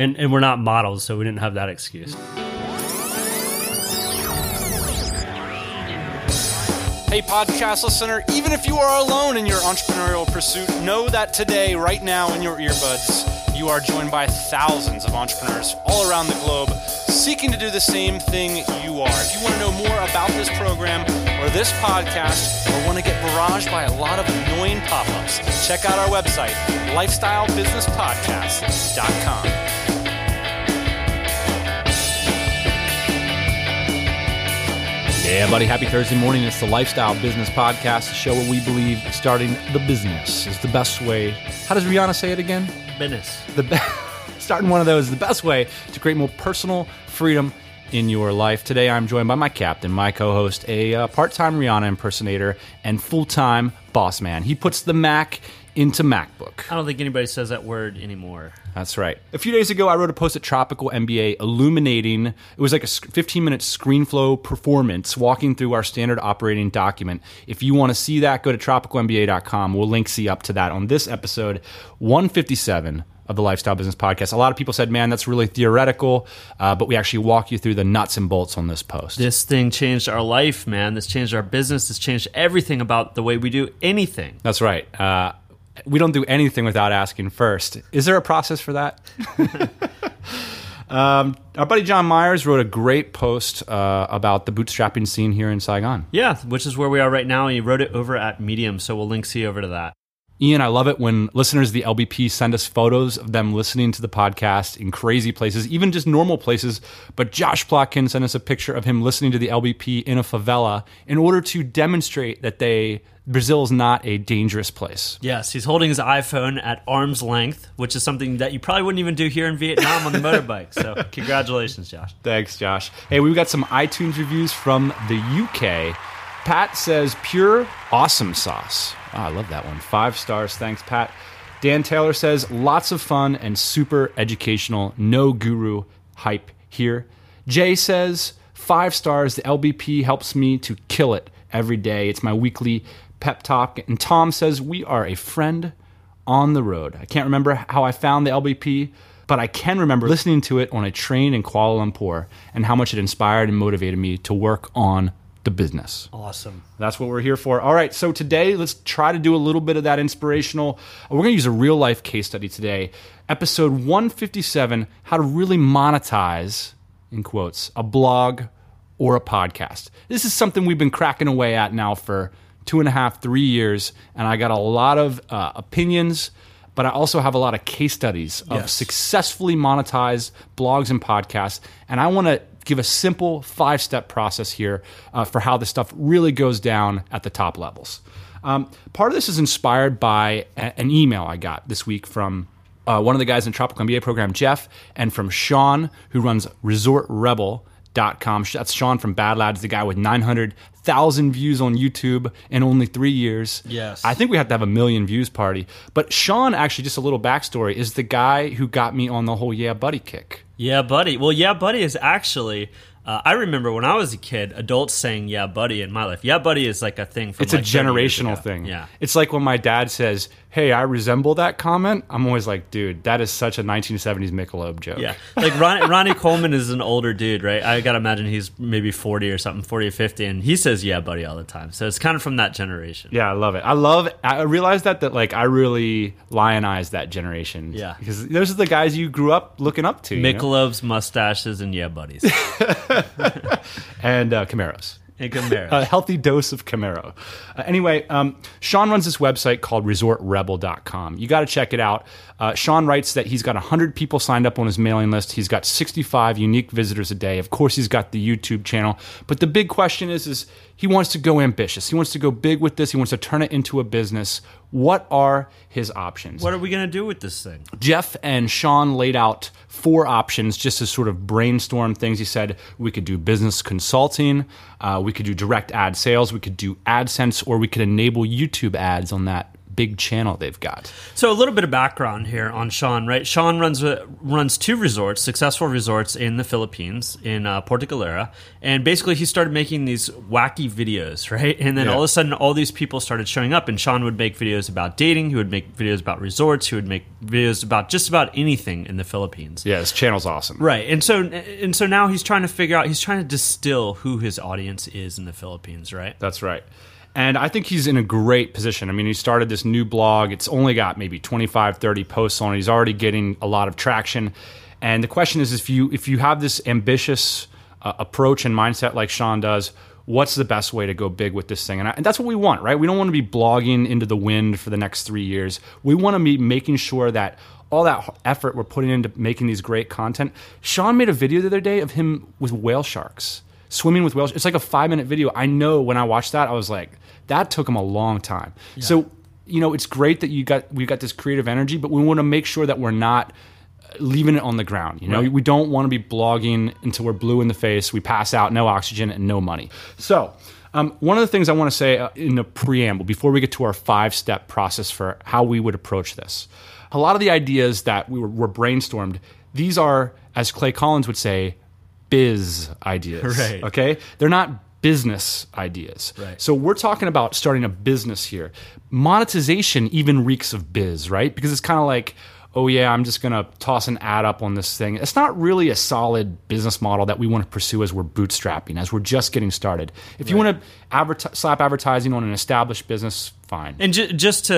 And, and we're not models, so we didn't have that excuse. Hey, podcast listener, even if you are alone in your entrepreneurial pursuit, know that today, right now, in your earbuds, you are joined by thousands of entrepreneurs all around the globe seeking to do the same thing you are. If you want to know more about this program or this podcast, or want to get barraged by a lot of annoying pop ups, check out our website, lifestylebusinesspodcast.com. Yeah, buddy. Happy Thursday morning. It's the Lifestyle Business Podcast, the show where we believe starting the business is the best way. How does Rihanna say it again? Business. The be- starting one of those is the best way to create more personal freedom in your life. Today, I'm joined by my captain, my co-host, a uh, part-time Rihanna impersonator and full-time boss man. He puts the Mac into MacBook. I don't think anybody says that word anymore. That's right. A few days ago, I wrote a post at Tropical MBA illuminating, it was like a 15 minute ScreenFlow performance walking through our standard operating document. If you want to see that, go to tropicalmba.com. We'll link see up to that on this episode 157 of the Lifestyle Business Podcast. A lot of people said, man, that's really theoretical, uh, but we actually walk you through the nuts and bolts on this post. This thing changed our life, man. This changed our business. This changed everything about the way we do anything. That's right. Uh, we don't do anything without asking first. Is there a process for that? um, our buddy John Myers wrote a great post uh, about the bootstrapping scene here in Saigon. Yeah, which is where we are right now. And he wrote it over at Medium, so we'll link see over to that. Ian, I love it when listeners of the LBP send us photos of them listening to the podcast in crazy places, even just normal places. But Josh Plotkin sent us a picture of him listening to the LBP in a favela in order to demonstrate that they Brazil is not a dangerous place. Yes, he's holding his iPhone at arm's length, which is something that you probably wouldn't even do here in Vietnam on the motorbike. So, congratulations, Josh. Thanks, Josh. Hey, we've got some iTunes reviews from the UK. Pat says pure awesome sauce. Oh, I love that one. Five stars. Thanks, Pat. Dan Taylor says lots of fun and super educational. No guru hype here. Jay says five stars. The LBP helps me to kill it every day. It's my weekly pep talk. And Tom says we are a friend on the road. I can't remember how I found the LBP, but I can remember listening to it on a train in Kuala Lumpur and how much it inspired and motivated me to work on the business. Awesome. That's what we're here for. All right, so today let's try to do a little bit of that inspirational. We're going to use a real life case study today. Episode 157 How to Really Monetize, in quotes, a blog or a podcast. This is something we've been cracking away at now for two and a half, three years, and I got a lot of uh, opinions. But I also have a lot of case studies of Yes. successfully monetized blogs and podcasts. And I want to give a simple five step process here uh, for how this stuff really goes down at the top levels. Um, part of this is inspired by a- an email I got this week from uh, one of the guys in the Tropical MBA program, Jeff, and from Sean, who runs resortrebel.com. That's Sean from Bad Lads, the guy with 900,000 views on YouTube in only three years. Yes. I think we have to have a million views party. But Sean, actually, just a little backstory, is the guy who got me on the whole Yeah Buddy kick. Yeah, buddy. Well, yeah, buddy is actually. Uh, I remember when I was a kid, adults saying "yeah, buddy" in my life. Yeah, buddy is like a thing. From It's like a generational thing. Yeah. It's like when my dad says, Hey, I resemble that comment. I'm always like, dude, that is such a 1970s Michelob joke. Yeah, like Ron, Ronnie Coleman is an older dude, right? I gotta imagine he's maybe forty or something, forty or fifty, and he says "yeah, buddy" all the time. So it's kind of from that generation. Yeah, I love it. I love. I realized that that like I really lionize that generation. Yeah. because those are the guys you grew up looking up to. you know? Michelob's mustaches and yeah, buddies. and uh, Camaros. And Camaros. a healthy dose of Camaro. Uh, anyway, um, Sean runs this website called resortrebel.com. You got to check it out. Uh, Sean writes that he's got 100 people signed up on his mailing list. He's got 65 unique visitors a day. Of course, he's got the YouTube channel. But the big question is, is he wants to go ambitious. He wants to go big with this. He wants to turn it into a business. What are his options? what are we gonna do with this thing? Jeff and Sean laid out four options just to sort of brainstorm things. He said we could do business consulting, uh, we could do direct ad sales, we could do AdSense, or we could enable YouTube ads on that big channel they've got. So a little bit of background here on Sean, right? Sean runs a, runs two resorts, successful resorts in the Philippines, in uh, Puerto Galera, and basically he started making these wacky videos, right? And then Yeah. all of a sudden, all these people started showing up, and Sean would make videos about dating, he would make videos about resorts, he would make videos about just about anything in the Philippines. Yeah, this channel's awesome. Right, and so and so now he's trying to figure out, he's trying to distill who his audience is in the Philippines, right? That's right. And I think he's in a great position. I mean, he started this new blog. It's only got maybe 25, 30 posts on it. He's already getting a lot of traction. And the question is if you if you have this ambitious uh, approach and mindset like Sean does, what's the best way to go big with this thing? And, I, and that's what we want, right? We don't want to be blogging into the wind for the next 3 years. We want to be making sure that all that effort we're putting into making these great content. Sean made a video the other day of him with whale sharks swimming with whales. It's like a five minute video. I know when I watched that, I was like, that took him a long time. So, you know, it's great that you got we got this creative energy, but we want to make sure that we're not leaving it on the ground. You know, Right. we don't want to be blogging until we're blue in the face, we pass out, no oxygen, and no money. So. Um, one of the things I want to say uh, in the preamble before we get to our five step process for how we would approach this, a lot of the ideas that we were, were brainstormed, these are, as Clay Collins would say, biz ideas. Right. Okay? They're not business ideas. Right. So we're talking about starting a business here. Monetization even reeks of biz, right? Because it's kind of like, oh yeah, I'm just going to toss an ad up on this thing. It's not really a solid business model that we want to pursue as we're bootstrapping, as we're just getting started. If you want to adverti- slap advertising on an established business, fine. And ju- just to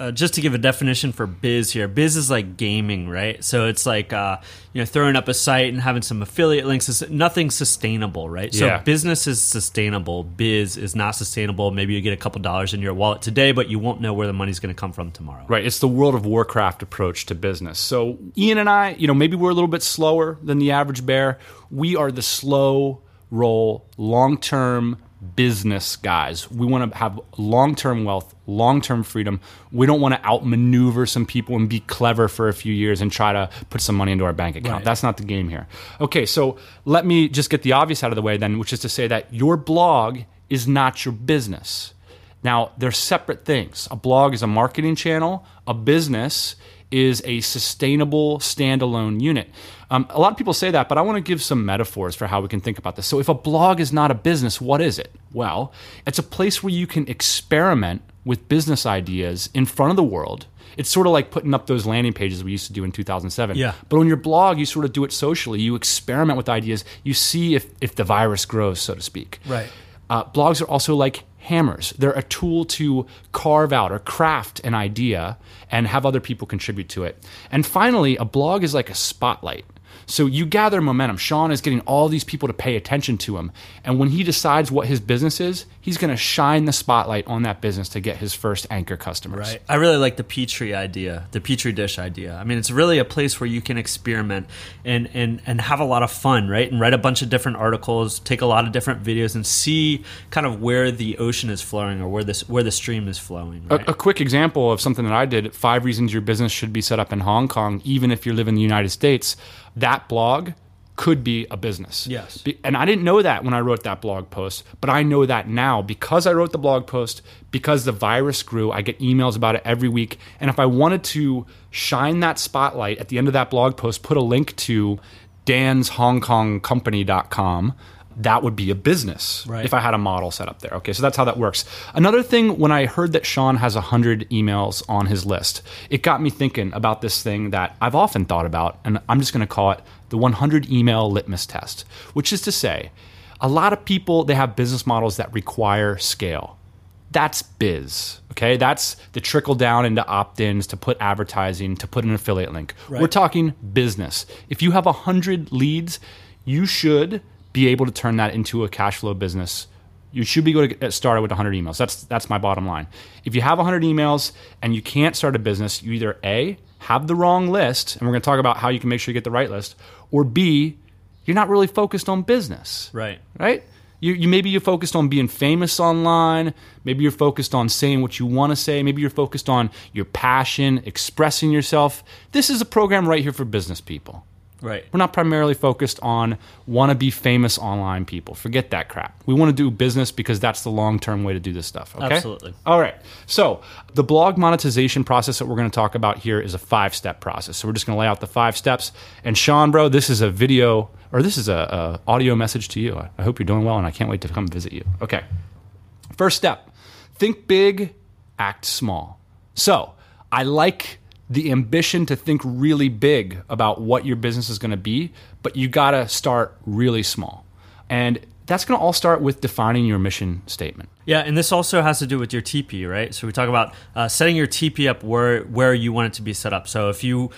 uh, just to give a definition for biz here, biz is like gaming, right? So it's like uh, you know throwing up a site and having some affiliate links is nothing sustainable, right? So Yeah. business is sustainable, biz is not sustainable. Maybe you get a couple dollars in your wallet today, but you won't know where the money's going to come from tomorrow. Right. It's the World of Warcraft approach to business. So Ian and I, you know, maybe we're a little bit slower than the average bear. We are the slow roll, long term business guys. We want to have long term wealth, long term freedom. We don't want to outmaneuver some people and be clever for a few years and try to put some money into our bank account. Right. That's not the game here. Okay, so let me just get the obvious out of the way then, which is to say that your blog is not your business. Now, they're separate things. A blog is a marketing channel, a business is a sustainable standalone unit. Um, a lot of people say that, but I want to give some metaphors for how we can think about this. So, if a blog is not a business, what is it? Well, it's a place where you can experiment with business ideas in front of the world. It's sort of like putting up those landing pages we used to do in 2007. Yeah. But on your blog, you sort of do it socially. You experiment with ideas. You see if, if the virus grows, so to speak. Right. Uh, blogs are also like hammers. They're a tool to carve out or craft an idea and have other people contribute to it. And finally, a blog is like a spotlight. So you gather momentum. Sean is getting all these people to pay attention to him. And when he decides what his business is, he's going to shine the spotlight on that business to get his first anchor customers. Right. I really like the petri idea, the petri dish idea. I mean, it's really a place where you can experiment and and and have a lot of fun, right? And write a bunch of different articles, take a lot of different videos, and see kind of where the ocean is flowing or where this where the stream is flowing. Right? A, a quick example of something that I did five reasons your business should be set up in Hong Kong, even if you live in the United States. That blog could be a business. Yes. Be- And I didn't know that when I wrote that blog post, but I know that now because I wrote the blog post, because the virus grew. I get emails about it every week. And if I wanted to shine that spotlight at the end of that blog post, put a link to Dan's Hong Kong Company.com. That would be a business Right. if I had a model set up there. Okay, so that's how that works. Another thing, when I heard that Sean has 100 emails on his list, it got me thinking about this thing that I've often thought about, and I'm just going to call it the 100 email litmus test, which is to say, a lot of people, they have business models that require scale. That's biz. Okay, that's the trickle down into opt ins to put advertising, to put an affiliate link. We're talking business. If you have 100 leads, you should be able to turn that into a cash flow business. You should be able to get started with 100 emails. That's that's my bottom line. If you have 100 emails and you can't start a business, you either A, have the wrong list, and we're going to talk about how you can make sure you get the right list, or B, you're not really focused on business right. right? You, you maybe you're focused on being famous online. Maybe you're focused on saying what you want to say. Maybe you're focused on your passion, expressing yourself. This is a program right here for business people. Right. We're not primarily focused on want to be famous online people. Forget that crap. We want to do business because that's the long term way to do this stuff. Okay. Absolutely. All right. So the blog monetization process that we're going to talk about here is a five step process. So we're just going to lay out the five steps. And Sean, bro, this is a video or this is a, a audio message to you. I, I hope you're doing well, and I can't wait to come visit you. Okay. First step: think big, act small. So I like the ambition to think really big about what your business is going to be, but you got to start really small. And that's going to all start with defining your mission statement. Yeah, and this also has to do with your TP, right? So we talk about uh, setting your TP up where where you want it to be set up. So if you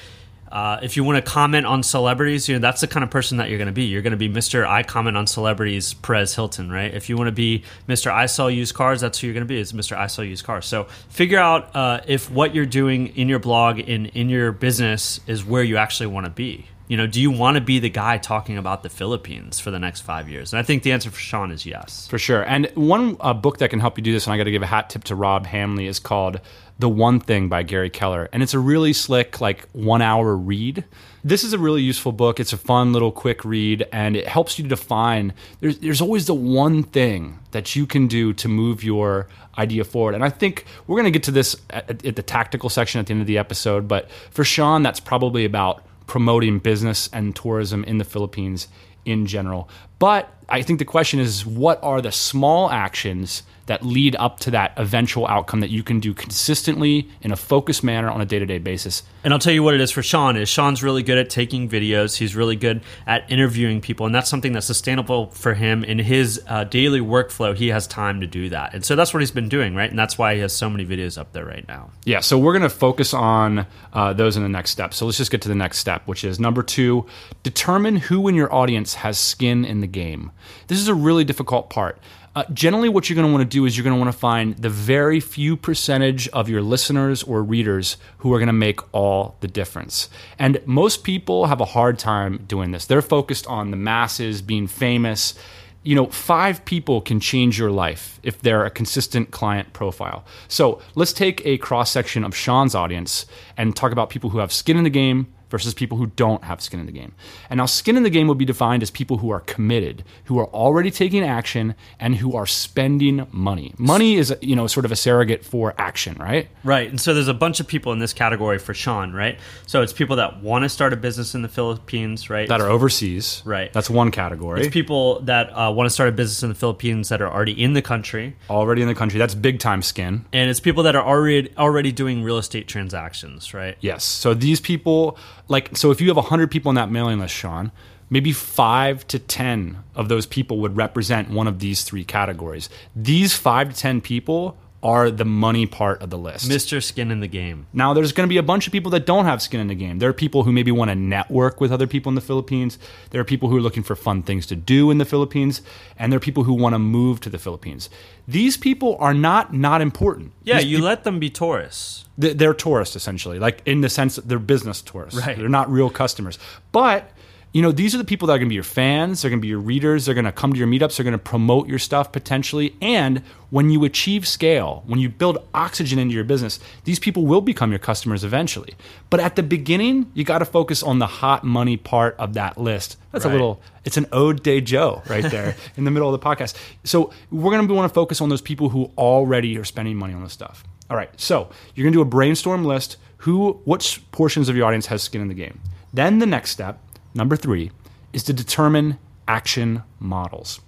uh, if you want to comment on celebrities, you know that's the kind of person that you're going to be. You're going to be Mr. I comment on celebrities, Perez Hilton, right? If you want to be Mr. I sell used cars, that's who you're going to be. Is Mr. I sell used cars. So figure out uh, if what you're doing in your blog in in your business is where you actually want to be. You know, do you want to be the guy talking about the Philippines for the next five years? And I think the answer for Sean is yes. For sure. And one uh, book that can help you do this, and I got to give a hat tip to Rob Hamley, is called The One Thing by Gary Keller. And it's a really slick, like one hour read. This is a really useful book. It's a fun little quick read, and it helps you define there's, there's always the one thing that you can do to move your idea forward. And I think we're going to get to this at, at the tactical section at the end of the episode. But for Sean, that's probably about promoting business and tourism in the Philippines in general. But I think the question is what are the small actions that lead up to that eventual outcome that you can do consistently in a focused manner on a day-to-day basis. And I'll tell you what it is for Sean is Sean's really good at taking videos. He's really good at interviewing people, and that's something that's sustainable for him in his uh, daily workflow. He has time to do that, and so that's what he's been doing, right? And that's why he has so many videos up there right now. Yeah, so we're going to focus on uh, those in the next step. So let's just get to the next step, which is number two: determine who in your audience has skin in the game. This is a really difficult part. Uh, generally, what you're going to want to do is you're going to want to find the very few percentage of your listeners or readers who are going to make all the difference. And most people have a hard time doing this. They're focused on the masses, being famous. You know, five people can change your life if they're a consistent client profile. So let's take a cross section of Sean's audience and talk about people who have skin in the game versus people who don't have skin in the game. And now, skin in the game will be defined as people who are committed, who are already taking action, and who are spending money. Money is, you know, sort of a surrogate for action, right? Right. And so there's a bunch of people in this category for Sean, right? So it's people that want to start a business in the Philippines, right? That are overseas. Right. That's one category. It's people that uh, want to start a business in the Philippines that are already in the country. Already in the country. That's big time skin. And it's people that are already already doing real estate transactions, right? Yes. So these people like so if you have 100 people on that mailing list sean maybe 5 to 10 of those people would represent one of these three categories. These 5 to 10 people are the money part of the list. Mr. Skin in the game. Now, there's going to be a bunch of people that don't have skin in the game. There are people who maybe want to network with other people in the Philippines. There are people who are looking for fun things to do in the Philippines. And there are people who want to move to the Philippines. These people are not not important. Yeah, These you peop- let them be tourists. they're tourists essentially, like in the sense that they're business tourists. Right. They're not real customers. But you know, these are the people that are going to be your fans. They're going to be your readers. They're going to come to your meetups. They're going to promote your stuff potentially. And when you achieve scale, when you build oxygen into your business, these people will become your customers eventually. But at the beginning, you got to focus on the hot money part of that list. That's a little it's an ode de Joe right there in the middle of the podcast. So we're going to want to focus on those people who already are spending money on this stuff. All right. So you're going to do a brainstorm list. Who, which portions of your audience has skin in the game? Then the next step, number three, is to determine action models.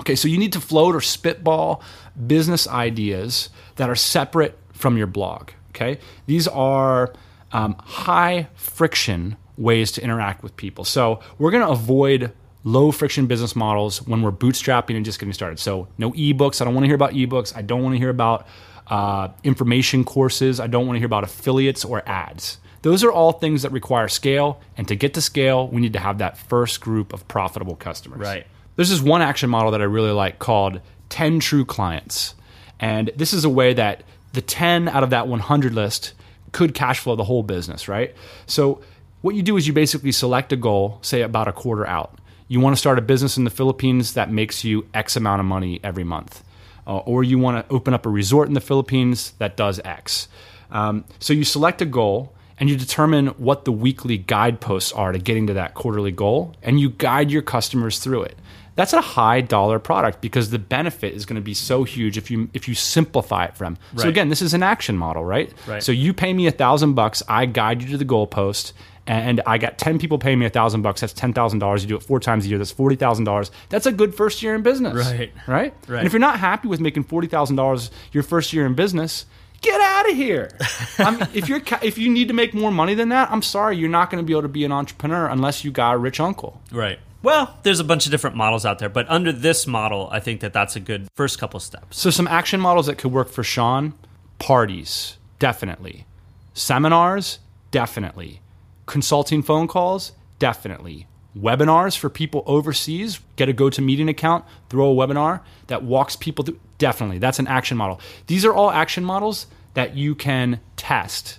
Okay, so you need to float or spitball business ideas that are separate from your blog. Okay, these are um, high friction ways to interact with people. So we're going to avoid low friction business models when we're bootstrapping and just getting started. So no ebooks. I don't want to hear about ebooks. I don't want to hear about uh, information courses. I don't want to hear about affiliates or ads. Those are all things that require scale. And to get to scale, we need to have that first group of profitable customers. Right. There's this one action model that I really like called 10 True Clients. And this is a way that the 10 out of that 100 list could cash flow the whole business, right? So, what you do is you basically select a goal, say about a quarter out. You want to start a business in the Philippines that makes you X amount of money every month. Uh, or you want to open up a resort in the Philippines that does X. Um, so, you select a goal and you determine what the weekly guideposts are to getting to that quarterly goal, and you guide your customers through it. That's a high dollar product because the benefit is going to be so huge if you if you simplify it for them. So again, this is an action model, right? Right. So you pay me a thousand bucks, I guide you to the goalpost, and I got ten people paying me a thousand bucks. That's ten thousand dollars. You do it four times a year. That's forty thousand dollars. That's a good first year in business, Right. Right. Right. And if you're not happy with making forty thousand dollars your first year in business, get out of here. I mean, if you're if you need to make more money than that, I'm sorry, you're not going to be able to be an entrepreneur unless you got a rich uncle. Right. Well, there's a bunch of different models out there, but under this model, I think that that's a good first couple steps. So some action models that could work for Sean: parties, definitely. Seminars, definitely. Consulting phone calls, definitely. Webinars for people overseas, get a GoToMeeting account, throw a webinar that walks people through. Definitely, that's an action model. These are all action models that you can test.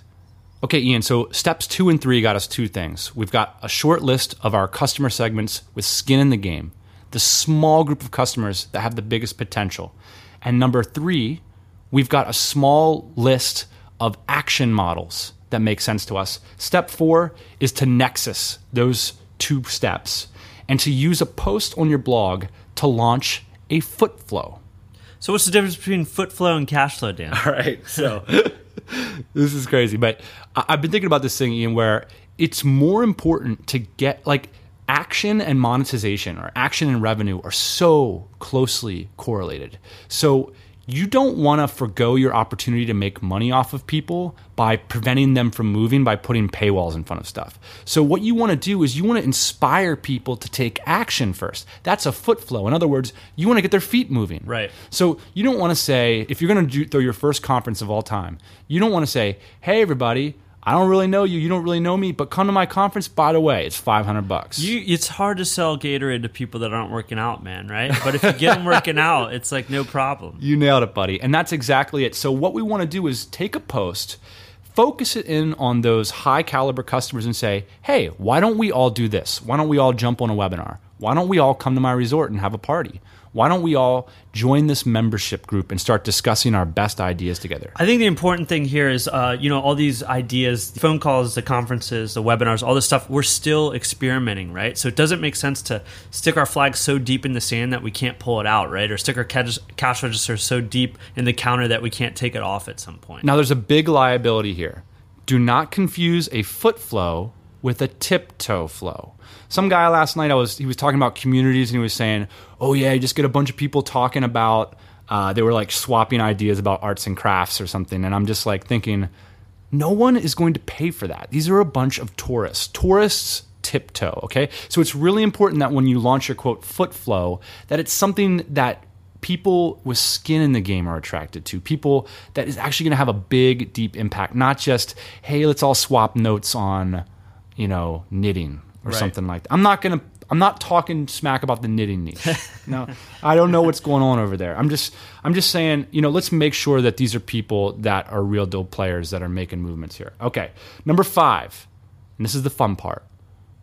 Okay, Ian, so steps two and three got us two things. We've got a short list of our customer segments with skin in the game, the small group of customers that have the biggest potential. And number three, we've got a small list of action models that make sense to us. Step four is to nexus those two steps and to use a post on your blog to launch a foot flow. So, what's the difference between foot flow and cash flow, Dan? All right. So this is crazy, but I- I've been thinking about this thing, Ian, where it's more important to get like action and monetization or action and revenue are so closely correlated. So you don't want to forego your opportunity to make money off of people by preventing them from moving by putting paywalls in front of stuff. So what you want to do is you want to inspire people to take action first. That's a foot flow. In other words, you want to get their feet moving. Right. So you don't want to say if you're going to do throw your first conference of all time, you don't want to say, "Hey everybody, I don't really know you, you don't really know me, but come to my conference. By the way, it's 500 bucks." You, it's hard to sell Gatorade to people that aren't working out, man, right? But if you get them working out, it's like no problem. You nailed it, buddy. And that's exactly it. So what we want to do is take a post, focus it in on those high caliber customers and say, "Hey, why don't we all do this? Why don't we all jump on a webinar? Why don't we all come to my resort and have a party? Why don't we all join this membership group and start discussing our best ideas together?" I think the important thing here is, uh, you know, all these ideas, the phone calls, the conferences, the webinars, all this stuff, we're still experimenting, right? So it doesn't make sense to stick our flag so deep in the sand that we can't pull it out, right? Or stick our cash, cash register so deep in the counter that we can't take it off at some point. Now, there's a big liability here. Do not confuse a foot flow with a tiptoe flow. Some guy last night, I was he was talking about communities, and he was saying, "Oh yeah, you just get a bunch of people talking about." Uh, they were like swapping ideas about arts and crafts or something, and I'm just like thinking, no one is going to pay for that. These are a bunch of tourists. Tourists tiptoe, okay? So it's really important that when you launch your quote foot flow, that it's something that people with skin in the game are attracted to. People that is actually going to have a big deep impact, not just, "Hey, let's all swap notes on, you know, knitting or Right. something like that." I'm not going to I'm not talking smack about the knitting niche. no, I don't know what's going on over there. I'm just I'm just saying, you know, let's make sure that these are people that are real deal players that are making movements here. Okay. Number 5. And this is the fun part.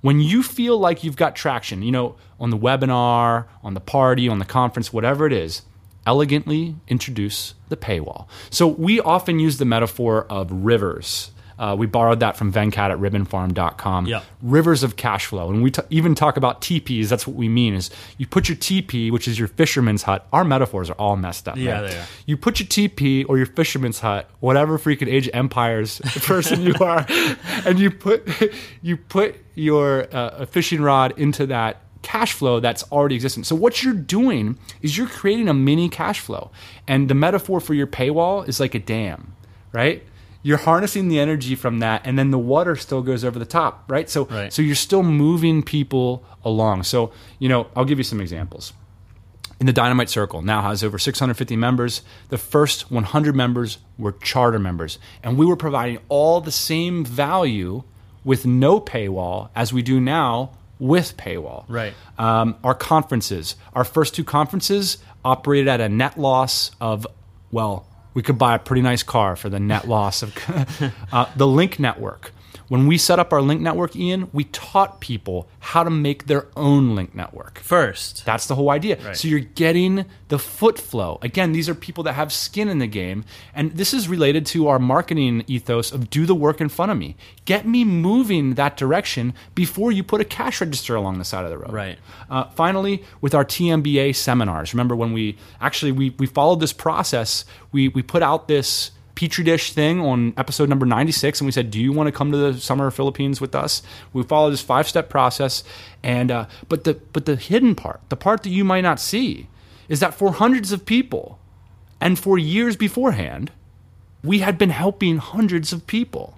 When you feel like you've got traction, you know, on the webinar, on the party, on the conference, whatever it is, elegantly introduce the paywall. So we often use the metaphor of rivers. Uh, we borrowed that from Venkat at ribbonfarm.com. Yeah. Rivers of cash flow. And we t- even talk about TPs. That's what we mean is you put your TP, which is your fisherman's hut. Our metaphors are all messed up. Yeah, man. they are. You put your TP or your fisherman's hut, whatever freaking age empires person you are, and you put you put your uh, fishing rod into that cash flow that's already existent. So what you're doing is you're creating a mini cash flow. And the metaphor for your paywall is like a dam, right? You're harnessing the energy from that and then the water still goes over the top, right? So Right. so you're still moving people along. So, you know, I'll give you some examples in the Dynamite Circle now has over 650 members. The first 100 members were charter members, and we were providing all the same value with no paywall as we do now with paywall. Right. Um, our conferences, our first two conferences operated at a net loss of, well, we could buy a pretty nice car for the net loss of uh, the Link Network. When we set up our link network, Ian, we taught people how to make their own link network. First. That's the whole idea. Right. So you're getting the foot flow. Again, these are people that have skin in the game. And this is related to our marketing ethos of do the work in front of me. Get me moving that direction before you put a cash register along the side of the road. Right. Uh, finally, with our TMBA seminars, remember when we actually we, we followed this process, we, we put out this petri dish thing on episode number 96 and we said do you want to come to the summer philippines with us? We followed this five step process and uh, but the but the hidden part the part that you might not see is that for hundreds of people and for years beforehand we had been helping hundreds of people.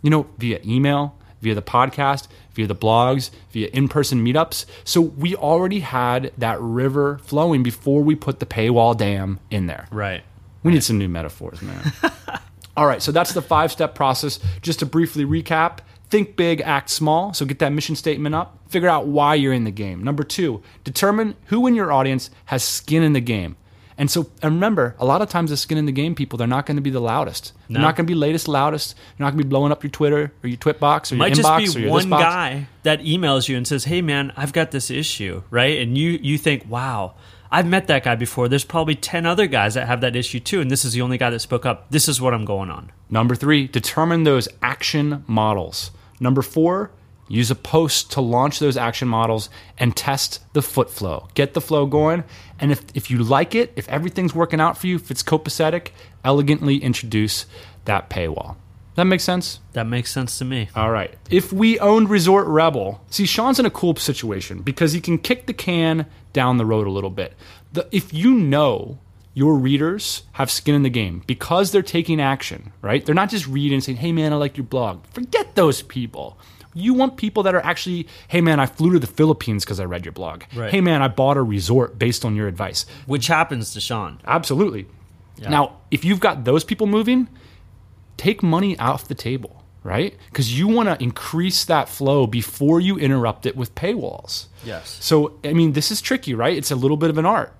You know via email via the podcast via the blogs via in-person meetups. So we already had that river flowing before we put the paywall dam in there. Right. We need some new metaphors, man. All right, so that's the five step process. Just to briefly recap think big, act small. So get that mission statement up. Figure out why you're in the game. Number two, determine who in your audience has skin in the game. And so, and remember, a lot of times the skin in the game people, they're not going to be the loudest. They're not going to be latest, loudest. They're not going to be blowing up your Twitter or your Twitbox or your might inbox just or be your one box. guy that emails you and says, "Hey, man, I've got this issue," right? And you you think, "Wow, I've met that guy before. There's probably ten other guys that have that issue too, and this is the only guy that spoke up. This is what I'm going on." Number three, determine those action models. Number four, use a post to launch those action models and test the foot flow. Get the flow going. And if, if you like it, if everything's working out for you, if it's copacetic, elegantly introduce that paywall. That makes sense? That makes sense to me. All right. If we owned Resort Rebel, see, Sean's in a cool situation because he can kick the can down the road a little bit. The, if you know your readers have skin in the game because they're taking action, right? They're not just reading and saying, hey, man, I like your blog. Forget those people. You want people that are actually, hey, man, I flew to the Philippines because I read your blog. Right. Hey, man, I bought a resort based on your advice. Which happens to Sean. Absolutely. Now, if you've got those people moving, take money off the table, right? Because you want to increase that flow before you interrupt it with paywalls. Yes. So, I mean, this is tricky, right? It's a little bit of an art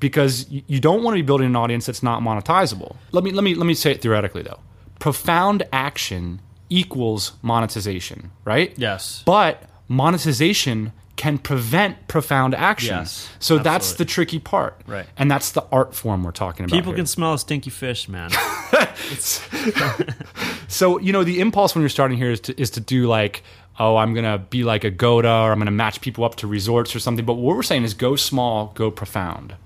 because you don't want to be building an audience that's not monetizable. Let me let me let me say it theoretically though. Profound action equals monetization, right? Yes. But monetization can prevent profound actions. Yes, so that's the tricky part. Right. And that's the art form we're talking about. People here. can smell a stinky fish, man. So you know the impulse when you're starting here is to is to do like oh I'm gonna be like a Goda or I'm gonna match people up to resorts or something. But what we're saying is go small, go profound.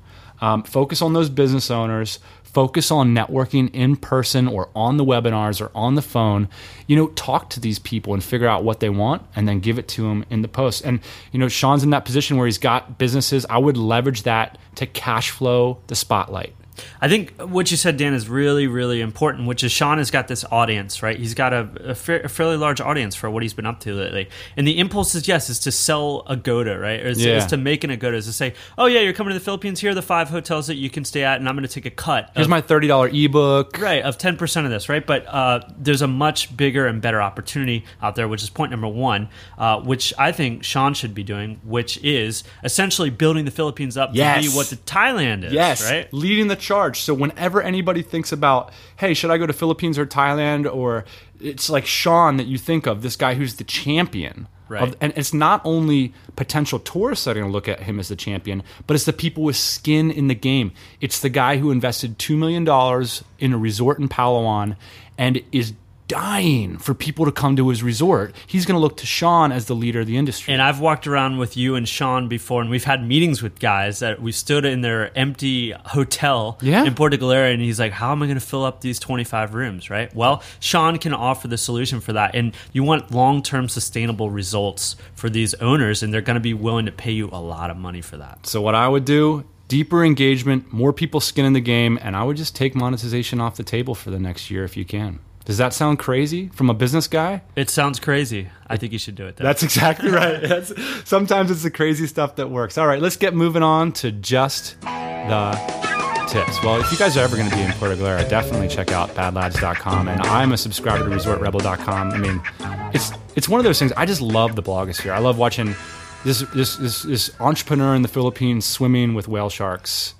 Um, focus on those business owners. Focus on networking in person or on the webinars or on the phone. You know, talk to these people and figure out what they want and then give it to them in the post. And, you know, Sean's in that position where he's got businesses. I would leverage that to cash flow the spotlight. I think what you said, Dan, is really, really important. Which is Sean has got this audience, right? He's got a, a, fa- a fairly large audience for what he's been up to lately. And the impulse is yes, is to sell a Goda, right? Or is, Yeah. is to make an Agoda, is to say, oh yeah, you're coming to the Philippines. Here are the five hotels that you can stay at, and I'm going to take a cut. Here's of- my $30 ebook. Right, of 10% of this, right? But uh, there's a much bigger and better opportunity out there, which is point number one, uh, which I think Sean should be doing, which is essentially building the Philippines up Yes. to be what the Thailand is, Yes, right? leading the charge. So whenever anybody thinks about, hey, should I go to Philippines or Thailand, or it's like Sean that you think of, this guy who's the champion. Right. Of, and it's not only potential tourists that are going to look at him as the champion, but it's the people with skin in the game. It's the guy who invested $2 million in a resort in Palawan and is dying for people to come to his resort. He's going to look to Sean as the leader of the industry. And I've walked around with you and Sean before, and we've had meetings with guys that we stood in their empty hotel Yeah. in Puerto Galera, and he's like, "How am I going to fill up these 25 rooms?" Right? Well, Sean can offer the solution for that, and you want long-term sustainable results for these owners, and they're going to be willing to pay you a lot of money for that. So what I would do, deeper engagement, more people skin in the game, and I would just take monetization off the table for the next year if you can. Does that sound crazy from a business guy? It sounds crazy. I think you should do it. Though. That's exactly right. That's, sometimes it's the crazy stuff that works. All right, let's get moving on to just the tips. Well, if you guys are ever going to be in Puerto Galera, definitely check out badlads.com. And I'm a subscriber to resortrebel.com. I mean, it's it's one of those things. I just love the blogosphere. I love watching this this this, this entrepreneur in the Philippines swimming with whale sharks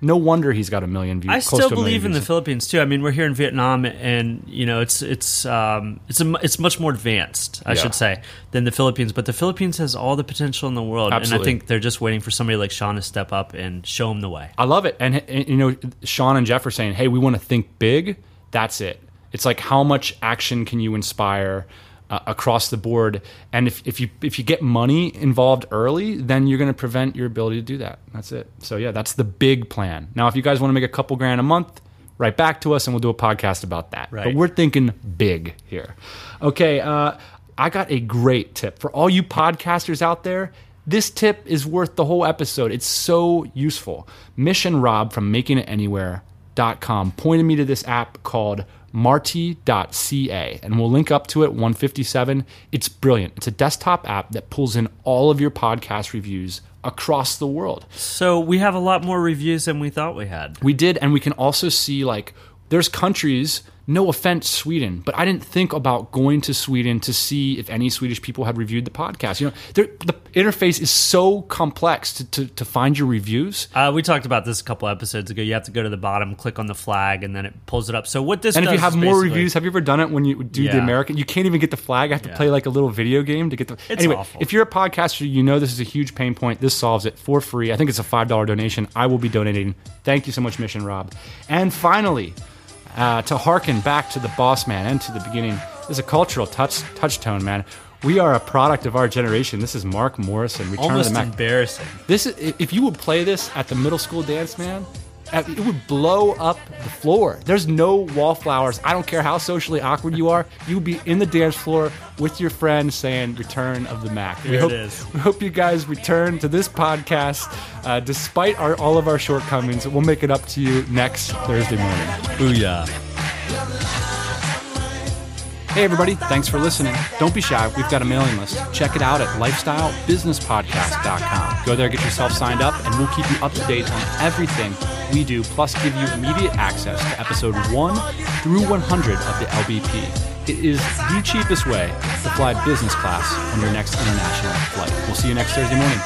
No wonder he's got a million views. I close still to believe in the. Philippines too. I mean, we're here in Vietnam, and you know, it's it's um, it's a, mu- it's much more advanced, I Yeah. should say, than the Philippines. But the Philippines has all the potential in the world, and I think they're just waiting for somebody like Sean to step up and show them the way. I love it. And, and, you know, Sean and Jeff are saying, "Hey, we want to think big." That's it. It's like how much action can you inspire uh, across the board? And if, if you if you get money involved early, then you're going to prevent your ability to do that. That's it. So yeah, that's the big plan. Now, if you guys want to make a couple grand a month, write back to us and we'll do a podcast about that. But we're thinking big here. Okay, uh, I got a great tip for all you podcasters out there. This tip is worth the whole episode. It's so useful. Mission Rob from makingitanywhere.com pointed me to this app called marty.ca and we'll link up to it 157 it's brilliant it's a desktop app that pulls in all of your podcast reviews across the world So we have a lot more reviews than we thought we had. we did, and we can also see like there's countries. No offense, Sweden, but I didn't think about going to Sweden to see if any Swedish people had reviewed the podcast. You know, the interface is so complex to, to, to find your reviews. Uh, we talked about this a couple episodes ago. You have to go to the bottom, click on the flag, and then it pulls it up. So what this And if you have more reviews, have you ever done it when you do the American? You can't even get the flag. I have to Yeah. play like a little video game to get the. It's anyway, awful. if you're a podcaster, you know this is a huge pain point. This solves it for free. I think it's a five dollar donation. I will be donating. Thank you so much, Mission Rob. And finally, uh, to harken back to the boss man and to the beginning, is a cultural touch touchstone, man. We are a product of our generation. This is Mark Morrison, Return almost of the Mack. embarrassing. This is if you would play this at the middle school dance, man, it would blow up the floor. There's no wallflowers. I don't care how socially awkward you are. You would be in the dance floor with your friends saying "Return of the Mack." we There it hope is. we hope you guys return to this podcast uh, despite our, all of our shortcomings. We'll make it up to you next Thursday morning. Booyah. Hey, everybody, thanks for listening. Don't be shy, we've got a mailing list. Check it out at lifestylebusinesspodcast.com. Go there, get yourself signed up, and we'll keep you up to date on everything we do, plus give you immediate access to episode 1 through 100 of the LBP. It is the cheapest way to fly business class on your next international flight. We'll see you next Thursday morning.